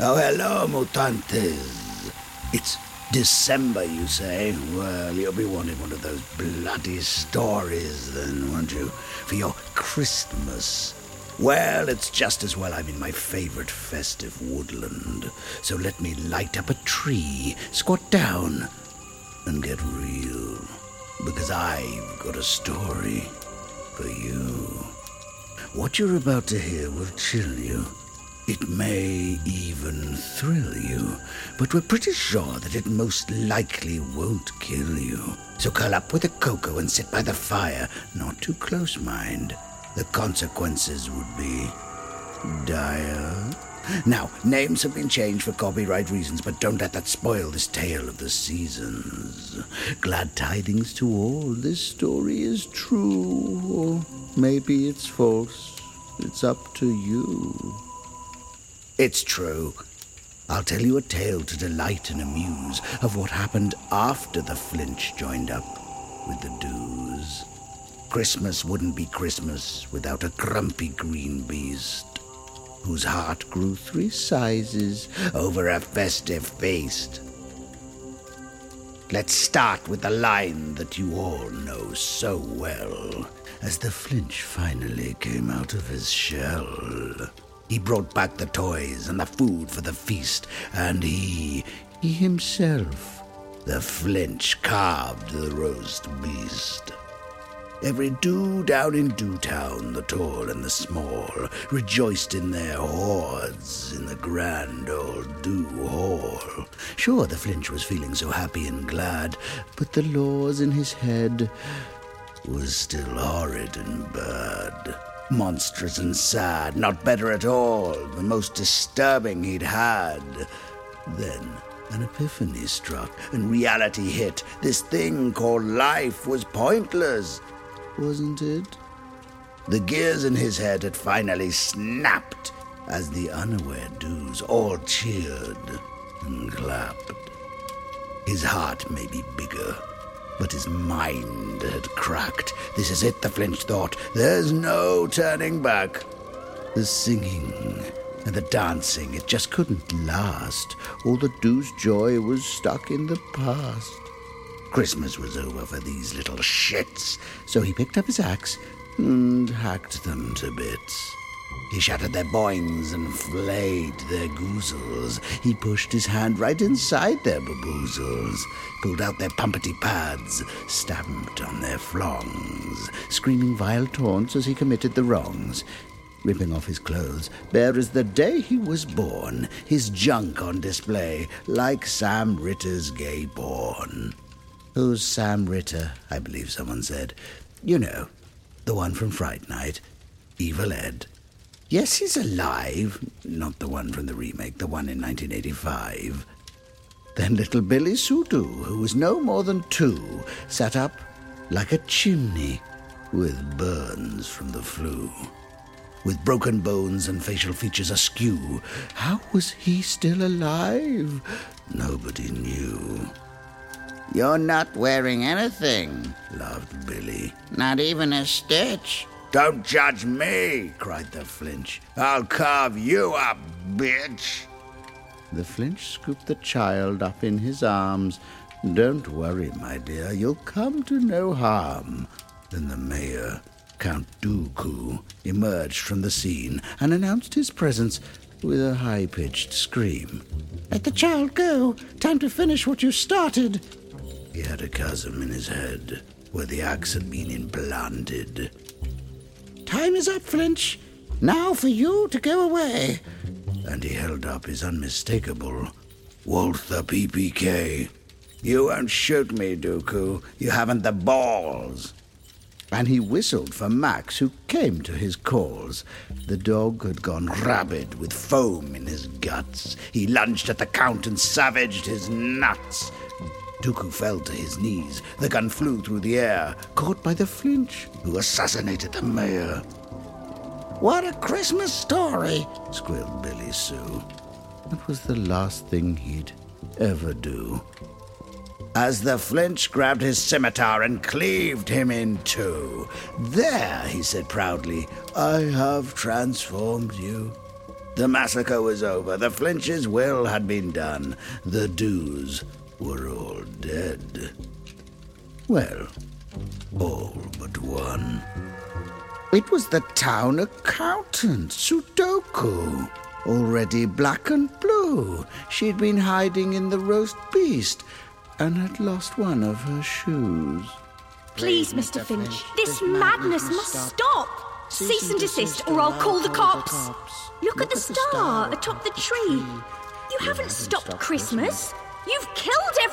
Oh, hello, mutantes. It's December, you say? Well, you'll be wanting one of those bloody stories then, won't you? For your Christmas. Well, it's just as well I'm in my favorite festive woodland. So let me light up a tree, squat down, and get real. Because I've got a story for you. What you're about to hear will chill you. It may even thrill you, but we're pretty sure that it most likely won't kill you. So curl up with a cocoa and sit by the fire. Not too close, mind. The consequences would be dire. Now, names have been changed for copyright reasons, but don't let that spoil this tale of the seasons. Glad tidings to all. This story is true, or maybe it's false. It's up to you. It's true. I'll tell you a tale to delight and amuse of what happened after the flinch joined up with the Dews. Christmas wouldn't be Christmas without a grumpy green beast whose heart grew three sizes over a festive feast. Let's start with the line that you all know so well as the flinch finally came out of his shell. He brought back the toys and the food for the feast, and he, he himself, the flinch, carved the roast beast. Every Dew down in Dewtown, the tall and the small, rejoiced in their hordes in the grand old Dew Hall. Sure, the Flinch was feeling so happy and glad, but the laws in his head was still horrid and bad. Monstrous and sad, not better at all, the most disturbing he'd had. Then an epiphany struck, and reality hit. This thing called life was pointless, wasn't it? The gears in his head had finally snapped as the unaware Dews all cheered and clapped. His heart may be bigger, but his mind had cracked. This is it, the flinch thought. There's no turning back. The singing and the dancing, it just couldn't last. All the Dew's joy was stuck in the past. Christmas was over for these little shits, so he picked up his axe and hacked them to bits. He shattered their boings and flayed their goozles. He pushed his hand right inside their baboozles, pulled out their pumpety pads, stamped on their flongs, screaming vile taunts as he committed the wrongs. Ripping off his clothes, bare as the day he was born, his junk on display, like Sam Ritter's gay porn. Who's Sam Ritter? I believe someone said. You know, the one from Fright Night. Evil Ed. Yes, he's alive. Not the one from the remake, the one in 1985. Then little Billy Sutu, who was no more than two, sat up like a chimney with burns from the flu. With broken bones and facial features askew, how was he still alive? Nobody knew. You're not wearing anything, laughed Billy. Not even a stitch. Don't judge me, cried the Flinch. I'll carve you up, bitch. The Flinch scooped the child up in his arms. Don't worry, my dear, you'll come to no harm. Then the mayor, Count Dooku, emerged from the scene and announced his presence with a high pitched scream. Let the child go. Time to finish what you started. He had a chasm in his head where the axe had been implanted. Time is up, Flinch. Now for you to go away. And he held up his unmistakable Walther PPK. You won't shoot me, Dooku. You haven't the balls. And he whistled for Max, who came to his calls. The dog had gone rabid with foam in his guts. He lunged at the Count and savaged his nuts. Dooku fell to his knees. The gun flew through the air, caught by the Flinch, who assassinated the mayor. What a Christmas story, squealed Billy Sue. It was the last thing he'd ever do. As the Flinch grabbed his scimitar and cleaved him in two. There, he said proudly, I have transformed you. The massacre was over. The Flinch's will had been done. The Dews were all dead. Well, all but one. It was the town accountant, Sudoku. Already black and blue, she'd been hiding in the roast beast and had lost one of her shoes. Please, Mr. Finch, this madness must stop. Cease and desist, or I'll call the cops. Look at the star atop the tree. You haven't stopped Christmas. You've killed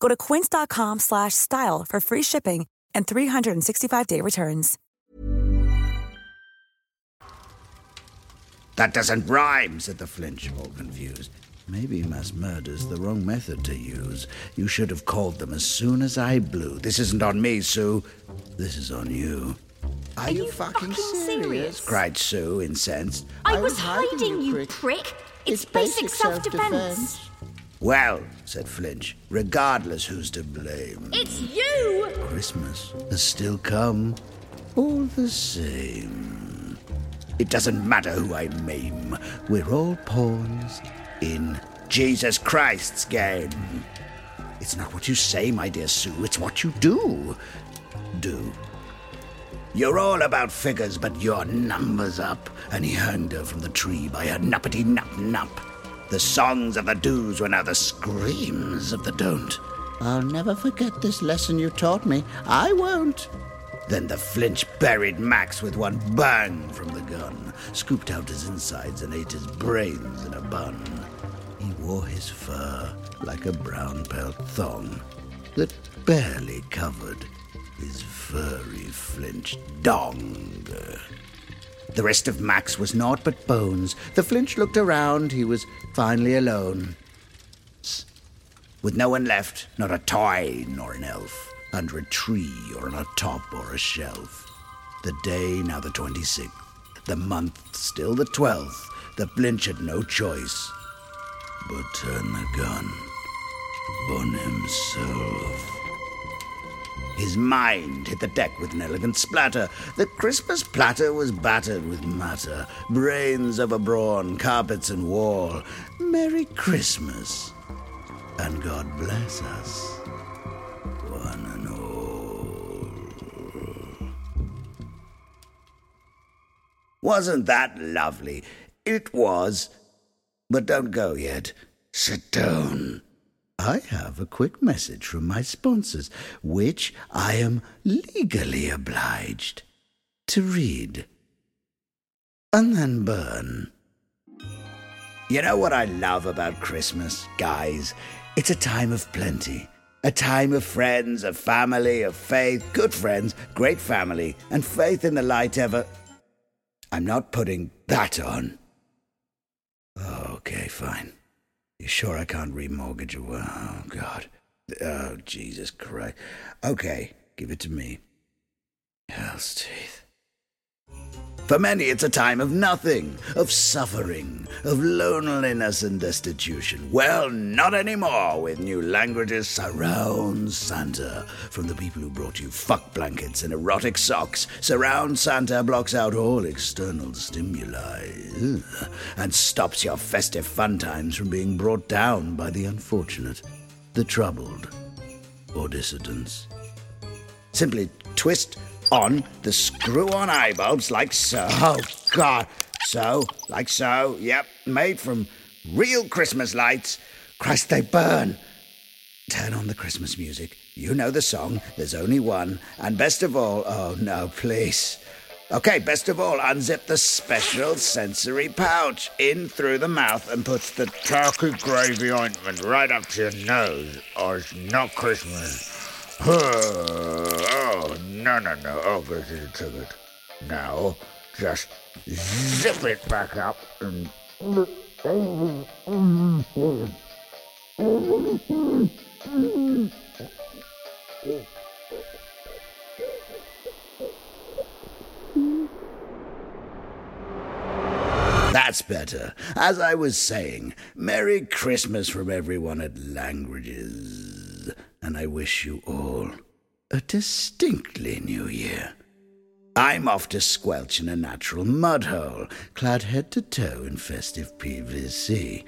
Go to quince.com slash style for free shipping and 365-day returns. That doesn't rhyme, said the Flinch, all confused. Maybe mass murder's the wrong method to use. You should have called them as soon as I blew. This isn't on me, Sue. This is on you. Are, Are you, you, fucking, fucking serious? serious? cried Sue, incensed. I, I was, was hiding, hiding, you prick. prick. It's, it's basic, basic self defense. Well, said Flinch, regardless who's to blame. It's you! Christmas has still come. All the same. It doesn't matter who I maim. We're all pawns in Jesus Christ's game. It's not what you say, my dear Sue, it's what you do. Do. You're all about figures, but your number's up. And he hanged her from the tree by her nuppity nup nup. The songs of the do's were now the screams of the don't. I'll never forget this lesson you taught me. I won't. Then the flinch buried Max with one bang from the gun, scooped out his insides, and ate his brains in a bun. He wore his fur like a brown pelt thong that barely covered his furry flinch dong. The rest of Max was naught but bones. The flinch looked around. He was finally alone. With no one left, not a toy nor an elf, under a tree or on a top or a shelf. The day now the 26th, the month still the 12th. The flinch had no choice but turn the gun on himself. His mind hit the deck with an elegant splatter. The Christmas platter was battered with matter, brains over brawn, carpets and wall. Merry Christmas, and God bless us, one and all. Wasn't that lovely? It was. But don't go yet. Sit down. I have a quick message from my sponsors, which I am legally obliged to read. And then burn. You know what I love about Christmas, guys? It's a time of plenty. A time of friends, of family, of faith, good friends, great family, and faith in the light ever. I'm not putting that on. Okay, fine. You sure I can't remortgage you? Oh, God. Oh, Jesus Christ. Okay, give it to me. Hell's teeth. For many, it's a time of nothing, of suffering, of loneliness and destitution. Well, not anymore with new languages surround Santa. From the people who brought you fuck blankets and erotic socks, surround Santa blocks out all external stimuli and stops your festive fun times from being brought down by the unfortunate, the troubled, or dissidents. Simply twist on the screw on eye bulbs like so. Oh, God. So, like so. Yep, made from real Christmas lights. Christ, they burn. Turn on the Christmas music. You know the song. There's only one. And best of all, oh no, please. Okay, best of all, unzip the special sensory pouch in through the mouth and puts the turkey gravy ointment right up to your nose, or it's not Christmas. Oh, no, no, no. Is a ticket. Now, just zip it back up and. That's better. As I was saying, Merry Christmas from everyone at Languages. And I wish you all a distinctly new year. I'm off to squelch in a natural mud hole, clad head to toe in festive PVC.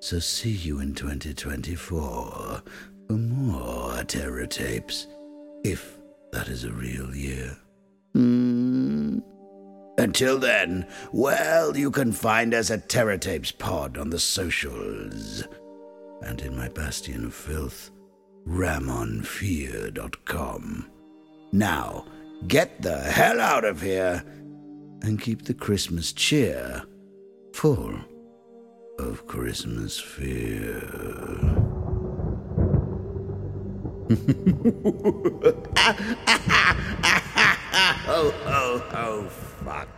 So see you in 2024 for more terror tapes, if that is a real year. Hmm. Until then, well, you can find us at Terror Tapes Pod on the socials. And in my bastion of filth, ramonfear.com. Now, get the hell out of here and keep the Christmas cheer full of Christmas fear. ho, ho, ho, fuck.